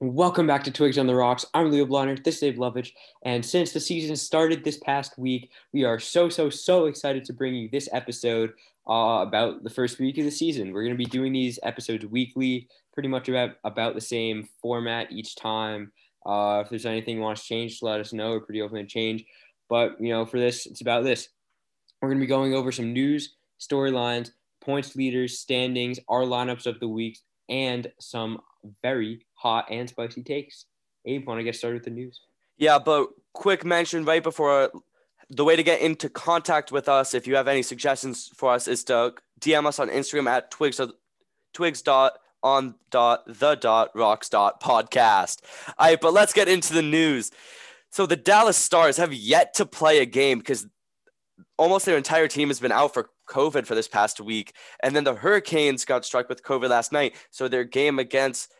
Welcome back to Twigs on the Rocks. I'm Leo Blunner. This is Dave Lovich. And since the season started this past week, we are so, so, so excited to bring you this episode uh, about the first week of the season. We're going to be doing these episodes weekly, pretty much about, about the same format each time. Uh, if there's anything you want to change, let us know. We're pretty open to change. But, you know, for this, it's about this. We're going to be going over some news, storylines, points leaders, standings, our lineups of the week, and some very hot and spicy takes. Abe, want to get started with the news? Yeah, but quick mention right before the way to get into contact with us, if you have any suggestions for us, is to DM us on Instagram at twigs twigs dot on dot the dot rocks dot podcast. All right, but let's get into the news. So the Dallas Stars have yet to play a game because almost their entire team has been out for COVID for this past week. And then the Hurricanes got struck with COVID last night. So their game against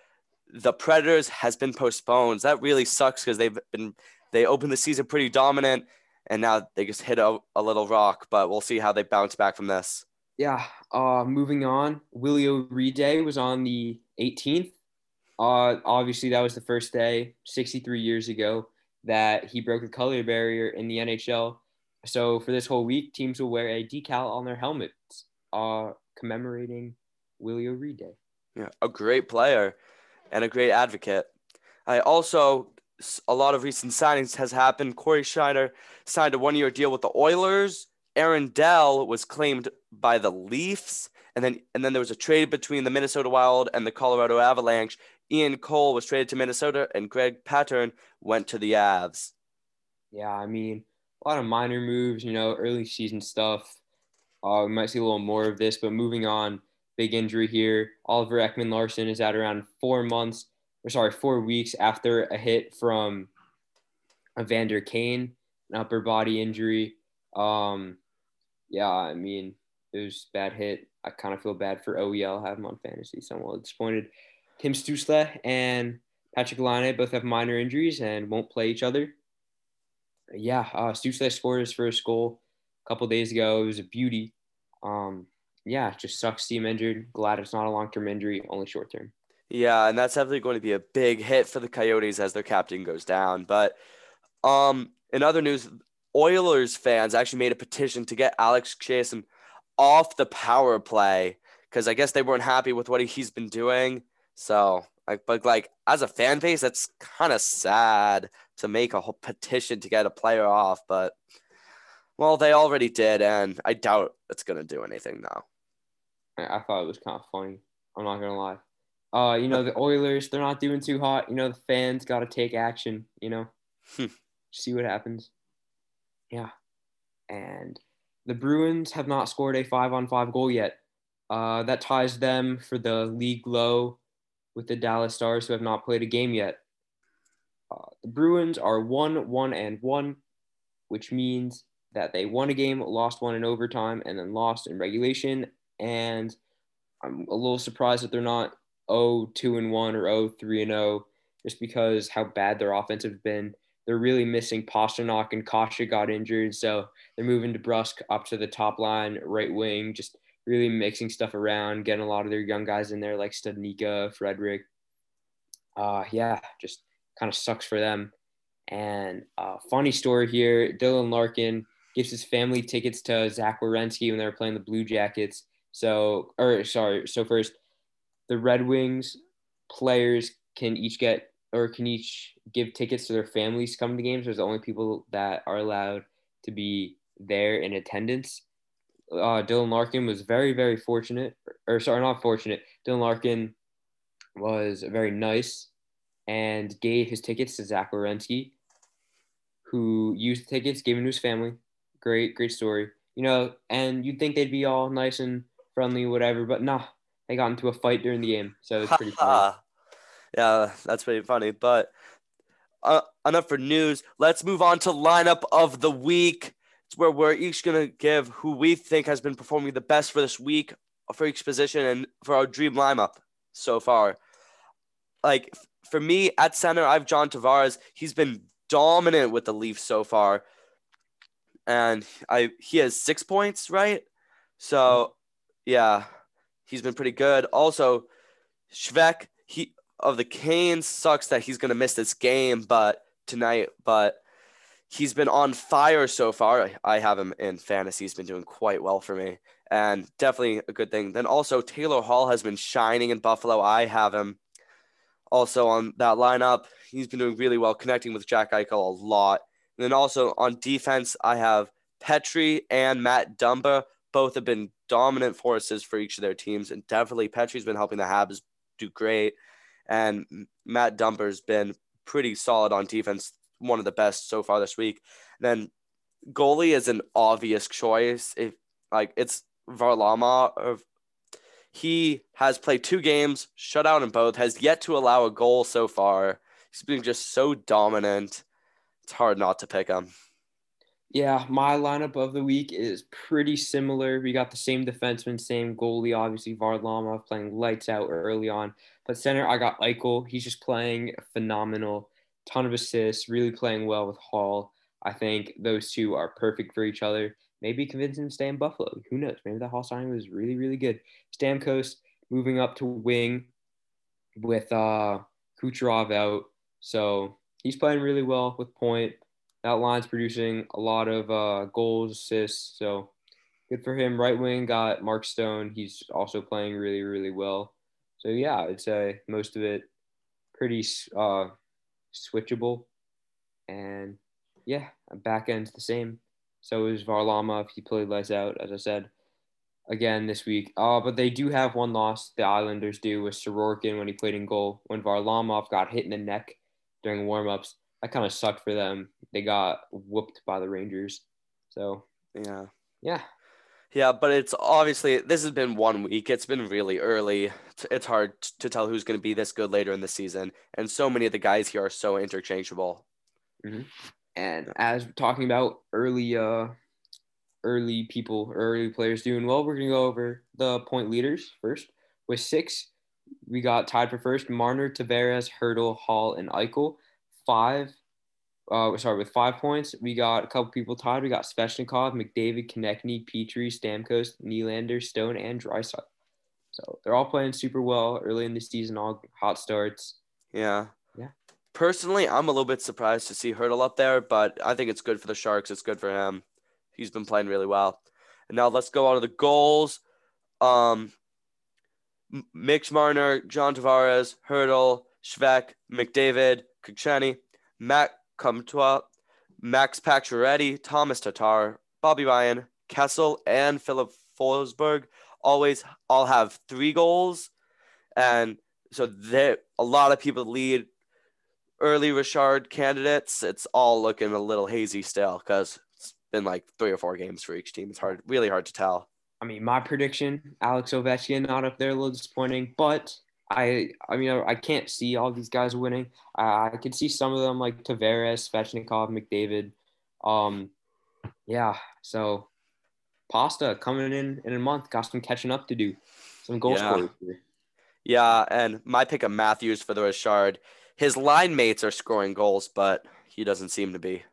the Predators has been postponed. That really sucks because they've been they opened the season pretty dominant and now they just hit a, a little rock, but we'll see how they bounce back from this. Yeah. Uh, moving on, Willie O'Ree was on the 18th. Uh, obviously, that was the first day 63 years ago that he broke the color barrier in the NHL. So for this whole week, teams will wear a decal on their helmets, uh, commemorating Willie O'Ree Day. Yeah, a great player and a great advocate. I also a lot of recent signings has happened. Cory Schneider signed a one-year deal with the Oilers. Aaron Dell was claimed by the Leafs, and then and then there was a trade between the Minnesota Wild and the Colorado Avalanche. Ian Cole was traded to Minnesota, and Greg Pateryn went to the Avs. Yeah, I mean a lot of minor moves, you know, early season stuff. Uh, we might see a little more of this, but moving on, big injury here. Oliver Ekman-Larsson is at around four months, or sorry, four weeks after a hit from Evander Kane, an upper body injury. Um, yeah, I mean, it was bad hit. I kind of feel bad for OEL, have him on fantasy, so I'm a little disappointed. Tim Stützle and Patrik Laine both have minor injuries and won't play each other yeah, uh, Stützle scored his first goal a couple days ago. It was a beauty. Um, yeah, just sucks to see him injured. Glad it's not a long term injury, only short term. Yeah, and that's definitely going to be a big hit for the Coyotes as their captain goes down. But um, in other news, Oilers fans actually made a petition to get Alex Chiasson off the power play because I guess they weren't happy with what he's been doing. So, like, but like as a fan base, that's kind of sad to make a whole petition to get a player off, but well, they already did, and I doubt it's gonna do anything now. I thought it was kind of funny. I'm not gonna lie. Uh, you know the Oilers, they're not doing too hot. You know the fans got to take action. You know, hmm. see what happens. Yeah, and the Bruins have not scored a five-on-five goal yet. Uh, that ties them for the league low with the Dallas Stars, who have not played a game yet. Uh, the Bruins are one, one, and one, which means that they won a game, lost one in overtime, and then lost in regulation. And I'm a little surprised that they're not 0 2 and 1 or 0 3 and 0, just because how bad their offense have been. They're really missing Pastrnak and Kase got injured, so they're moving DeBrusk up to the top line, right wing, just really mixing stuff around, getting a lot of their young guys in there like Studnicka, Frederic. Uh, yeah, just kind of sucks for them. And uh, funny story here Dylan Larkin gives his family tickets to Zach Werenski when they were playing the Blue Jackets. So, or sorry, so first, the Red Wings players can each get or can each give tickets to their families to come to games. There's the only people that are allowed to be there in attendance. Uh, Dylan Larkin was very, very fortunate, or sorry, not fortunate. Dylan Larkin was very nice and gave his tickets to Zach Werenski, who used the tickets, gave them to his family. Great, great story. You know, and you'd think they'd be all nice and friendly, whatever, but nah, they got into a fight during the game, so it's pretty funny. yeah, that's pretty funny. But uh, enough for news. Let's move on to lineup of the week. It's where we're each gonna give who we think has been performing the best for this week for each position and for our dream lineup so far. Like for me at center, I have John Tavares. He's been dominant with the Leafs so far, and I he has six points, right? So, yeah, he's been pretty good. Also, Schweck, he of the Canes. Sucks that he's gonna miss this game, but tonight, but he's been on fire so far. I have him in fantasy. He's been doing quite well for me, and definitely a good thing. Then also Taylor Hall has been shining in Buffalo. I have him also on that lineup. He's been doing really well, connecting with Jack Eichel a lot. And then also on defense, I have Petry and Matt Dumba. Both have been dominant forces for each of their teams, and definitely Petry's been helping the Habs do great, and Matt Dumba's been pretty solid on defense, one of the best so far this week. then goalie is an obvious choice. If like it's Varlamov, he has played two games, shut out in both, has yet to allow a goal so far. He's been just so dominant. It's hard not to pick him. Yeah, my lineup of the week is pretty similar. We got the same defenseman, same goalie, obviously Varlamov playing lights out early on. But center, I got Eichel. He's just playing phenomenal, ton of assists, really playing well with Hall. I think those two are perfect for each other. Maybe convince him to stay in Buffalo. Who knows? Maybe the Hall signing was really, really good. Stamkos moving up to wing with uh, Kucherov out. So he's playing really well with Point that line's producing a lot of uh, goals, assists. So good for him. Right wing got Mark Stone. He's also playing really, really well. So yeah, I'd say most of it pretty uh, switchable. And yeah, back end's the same. So is Varlamov. He played less out, as I said, again this week. Uh, but they do have one loss. The Islanders do with Sorokin when he played in goal. When Varlamov got hit in the neck during warmups, that kind of sucked for them. They got whooped by the Rangers. So yeah, yeah, yeah. But it's obviously this has been one week. It's been really early. It's hard to tell who's going to be this good later in the season, and so many of the guys here are so interchangeable. Mm-hmm. And as we're talking about early, uh, early people, early players doing well, we're gonna go over the point leaders first. With six, we got tied for first: Marner, Tavares, Hertl, Hall, and Eichel five. Uh, sorry, with five points, we got a couple people tied. We got Svechnikov, McDavid, Konecny, Petry, Stamkos, Nylander, Stone, and Draisaitl. So they're all playing super well early in the season, all hot starts. Yeah. Yeah. Personally, I'm a little bit surprised to see Hertl up there, but I think it's good for the Sharks. It's good for him. He's been playing really well. And now let's go on to the goals. Um, Mitch Marner, John Tavares, Hertl, Schweck, McDavid, Kachani, Matt Comtois, Max Pacioretty, Thomas Tatar, Bobby Ryan, Kessel, and Filip Forsberg always all have three goals. And so there a lot of people lead early Richard candidates. It's all looking a little hazy still because it's been like three or four games for each team. It's hard, really hard to tell. I mean, my prediction: Alex Ovechkin not up there, a little disappointing, but I I mean I can't see all these guys winning. I, I can see some of them like Tavares, Svechnikov, McDavid. Um, yeah. So Pasta coming in in a month, got some catching up to do, some goal yeah. Yeah, and my pick of Matthews for the Richard. His line mates are scoring goals, but he doesn't seem to be.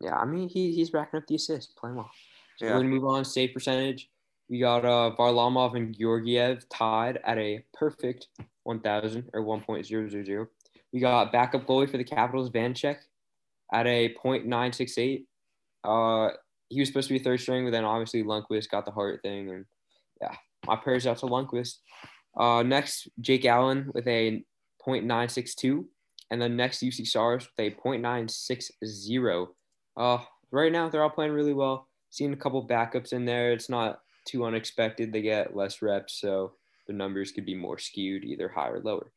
Yeah, I mean he he's racking up the assists, playing well. So yeah. we're gonna move on. Save percentage. We got uh, Varlamov and Georgiev tied at a perfect 1,000 or 1.000. We got backup goalie for the Capitals, Vanecek, at a .968. Uh, he was supposed to be third string, but then obviously Lundqvist got the heart thing, and yeah, my prayers out to Lundqvist. Uh, next, Jake Allen with a .962, and then next Juuse Saros with a .960. Uh, right now they're all playing really well. Seeing a couple backups in there. It's not too unexpected. They get less reps, so the numbers could be more skewed, either high or lower.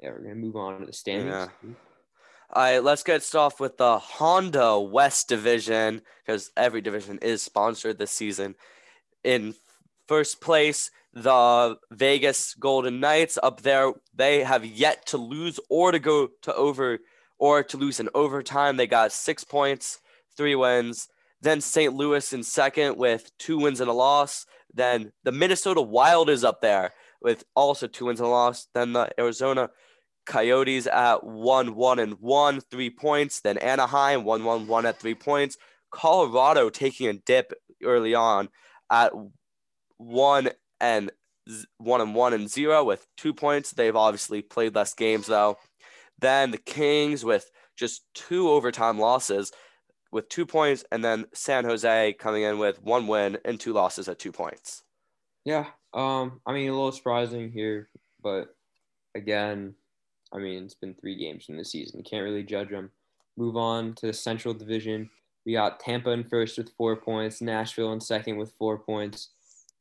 Yeah, we're gonna move on to the standings. Yeah. All right, let's get started with the Honda West Division because every division is sponsored this season. In first place, the Vegas Golden Knights up there. They have yet to lose or to go to over or to lose in overtime. They got six points, three wins. Then St. Louis in second with two wins and a loss. Then the Minnesota Wild is up there with also two wins and a loss. Then the Arizona Coyotes at one, one, and one, three points. Then Anaheim, one, one, one at three points. Colorado taking a dip early on at one and one and one and zero with two points. They've obviously played less games though. Then the Kings with just two overtime losses with two points, and then San Jose coming in with one win and two losses at two points. Yeah, um, I mean a little surprising here, but again, I mean it's been three games in the season. You can't really judge them. Move on to the Central Division. We got Tampa in first with four points, Nashville in second with four points,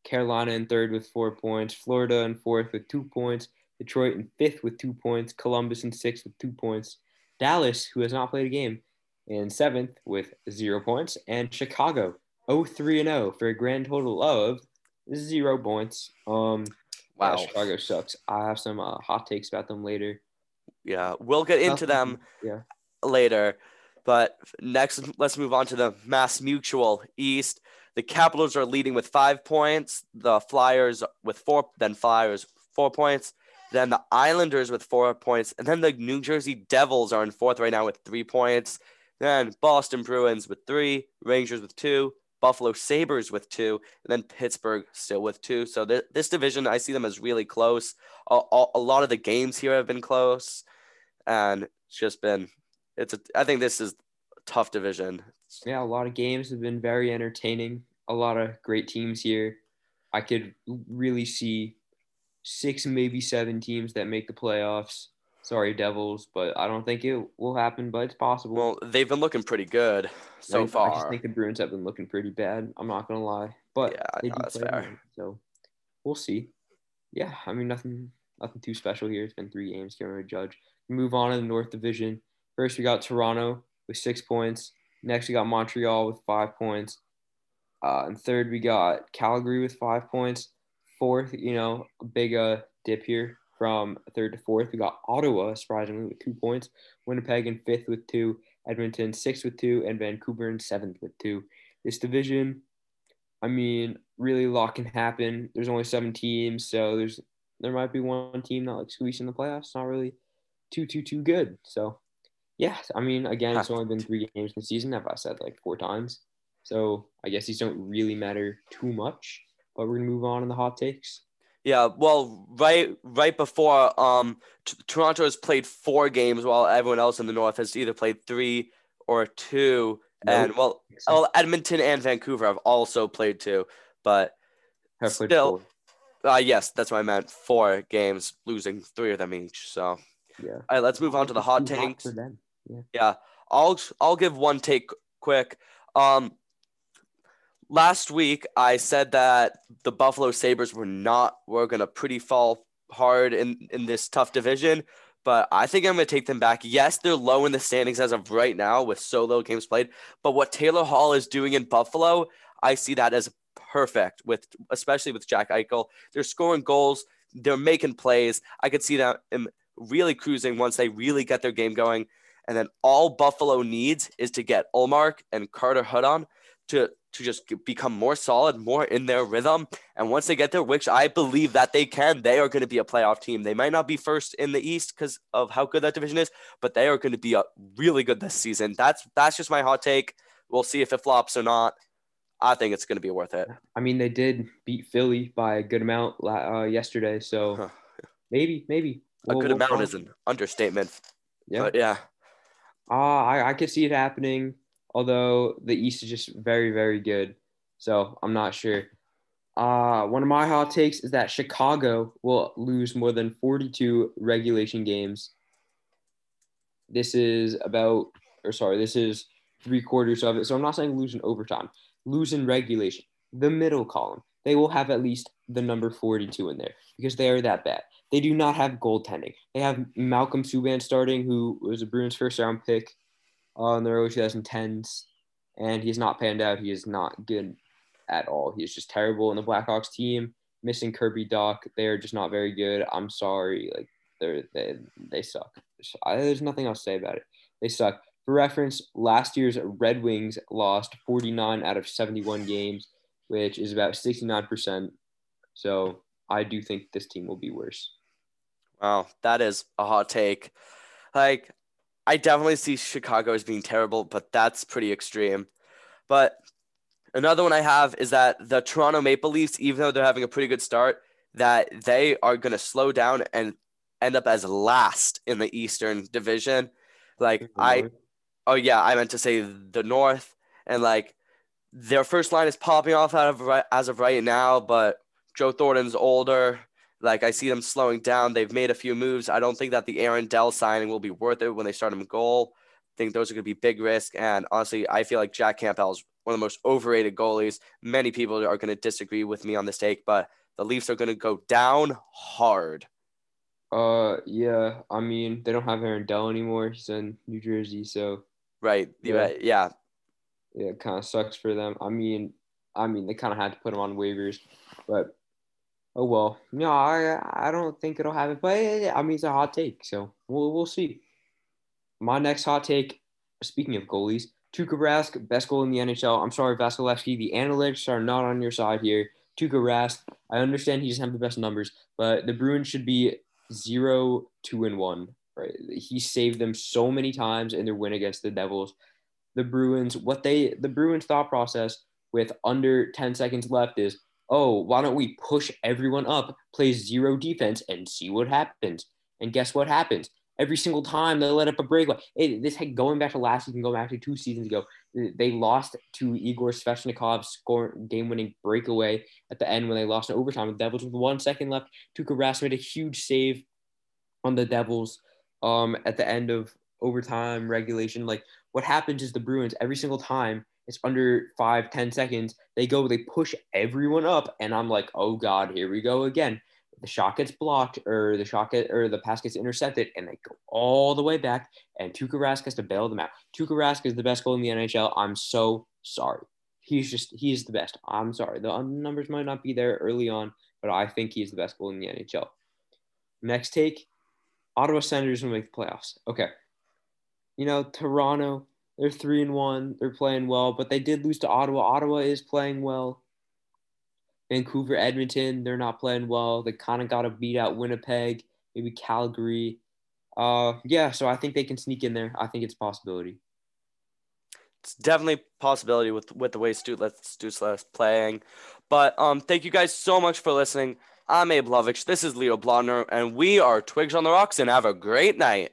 Carolina in third with four points, Florida in fourth with two points, Detroit in fifth with two points, Columbus in sixth with two points, Dallas, who has not played a game, in seventh with zero points, and Chicago 0-3 0 for a grand total of zero points. Um, wow, yeah, Chicago sucks. I have some uh, hot takes about them later. Yeah, we'll get into them yeah. later. But next, let's move on to the Mass Mutual East. The Capitals are leading with five points. The Flyers with four, then Flyers four points. Then the Islanders with four points. And then the New Jersey Devils are in fourth right now with three points. Then Boston Bruins with three, Rangers with two, Buffalo Sabres with two, and then Pittsburgh still with two. So th- this division, I see them as really close. A-, a-, a lot of the games here have been close. And it's just been, it's a, I think this is a tough division. Yeah, a lot of games have been very entertaining. A lot of great teams here. I could really see six, maybe seven teams that make the playoffs sorry Devils, but I don't think it will happen. But it's possible. Well, they've been looking pretty good so I, far. I just think the Bruins have been looking pretty bad. I'm not gonna lie, but yeah, no, that's fair. Them, so we'll see. Yeah, I mean nothing, nothing too special here. It's been three games. Can't really judge. move on to the North Division. First, we got Toronto with six points. Next, we got Montreal with five points. Uh, and third, we got Calgary with five points. Fourth, you know, a big uh, dip here from third to fourth. We got Ottawa, surprisingly, with two points. Winnipeg in fifth with two. Edmonton sixth with two. And Vancouver in seventh with two. This division, I mean, really a lot can happen. There's only seven teams, so there's there might be one team that like squeezing the playoffs. Not really too too too good. So yeah, I mean, again, it's only been three games in the season. Have I said like four times? So I guess these don't really matter too much. But we're gonna move on in the hot takes. Yeah, well, right right before um t- Toronto has played four games while everyone else in the North has either played three or two. Nope. And well, well, Edmonton and Vancouver have also played two, but have still, uh, yes, that's what I meant. Four games, losing three of them each. So yeah. All right, let's move on to the hot takes. Yeah. yeah, I'll I'll give one take quick. Um, last week I said that the Buffalo Sabres were not were gonna pretty fall hard in in this tough division, but I think I'm gonna take them back. Yes, they're low in the standings as of right now with so little games played, but what Taylor Hall is doing in Buffalo, I see that as perfect with especially with Jack Eichel. They're scoring goals, they're making plays. I could see them really cruising once they really get their game going. And then all Buffalo needs is to get Ullmark and Carter Hutton to to just become more solid, more in their rhythm. And once they get there, which I believe that they can, they are going to be a playoff team. They might not be first in the East because of how good that division is, but they are going to be a, really good this season. That's that's just my hot take. We'll see if it flops or not. I think it's going to be worth it. I mean, they did beat Philly by a good amount uh, yesterday, so maybe, maybe we'll, a good we'll amount is an understatement. Yeah, but yeah. Uh, I I could see it happening although the East is just very, very good. So I'm not sure. Uh, one of my hot takes is that Chicago will lose more than 42 regulation games. This is about, or sorry, this is three quarters of it. So I'm not saying lose in overtime, lose in regulation. The middle column, they will have at least the number 42 in there because they are that bad. They do not have goaltending. They have Malcolm Subban starting, who was a Bruins first round pick uh, the early 2010s, and he's not panned out. He is not good at all. He is just terrible in the Blackhawks team. Missing Kirby Dach, they're just not very good. I'm sorry, like they're they they suck. There's nothing else to say about it. They suck. For reference, last year's Red Wings lost 49 out of 71 games, which is about 69%. So I do think this team will be worse. Wow, that is a hot take. Like I definitely see Chicago as being terrible, but that's pretty extreme. But another one I have is that the Toronto Maple Leafs, even though they're having a pretty good start, that they are going to slow down and end up as last in the Eastern Division. Like I, mm-hmm. oh yeah, I meant to say the North, and like their first line is popping off out of right, as of right now, but Joe Thornton's older. Like I see them slowing down. They've made a few moves. I don't think that the Aaron Dell signing will be worth it when they start him goal. I think those are going to be big risk. And honestly, I feel like Jack Campbell is one of the most overrated goalies. Many people are going to disagree with me on this take, but the Leafs are going to go down hard. Uh, yeah. I mean, they don't have Aaron Dell anymore. He's in New Jersey, so right. Yeah, yeah. Yeah, it kind of sucks for them. I mean, I mean, they kind of had to put him on waivers, but oh well. No, I I don't think it'll happen. But I mean, it's a hot take, so we'll we'll see. My next hot take. Speaking of goalies, Tuukka Rask, best goal in the NHL. I'm sorry, Vasilevskiy. The analytics are not on your side here. Tuukka Rask. I understand he doesn't have the best numbers, but the Bruins should be zero, two, and one. Right? He saved them so many times in their win against the Devils. The Bruins, what they the Bruins thought process with under 10 seconds left is oh, why don't we push everyone up, play zero defense, and see what happens? And guess what happens? Every single time they let up a breakaway. This had going back to last season, going back to two seasons ago, they lost to Igor Svechnikov's score game-winning breakaway at the end when they lost in overtime. The Devils with one second left. Tuukka Rask made a huge save on the Devils um, at the end of overtime regulation. Like what happens is the Bruins every single time it's under five, ten seconds. They go, they push everyone up, and I'm like, oh god, here we go again. The shot gets blocked, or the shot get, or the pass gets intercepted, and they go all the way back. And Tuukka Rask has to bail them out. Tuukka Rask is the best goal in the NHL. I'm so sorry. He's just he's the best. I'm sorry. The numbers might not be there early on, but I think he's the best goal in the NHL. Next take, Ottawa Senators will make the playoffs. Okay. You know, Toronto, they're three and one. They're playing well, but they did lose to Ottawa. Ottawa is playing well. Vancouver, Edmonton, they're not playing well. They kind of got to beat out Winnipeg, maybe Calgary. Uh, yeah, so I think they can sneak in there. I think it's possibility. It's definitely possibility with with the way Stützle playing. But um, thank you guys so much for listening. I'm Abe Lovich. This is Leo Blondner, and we are Twigs on the Rocks, and have a great night.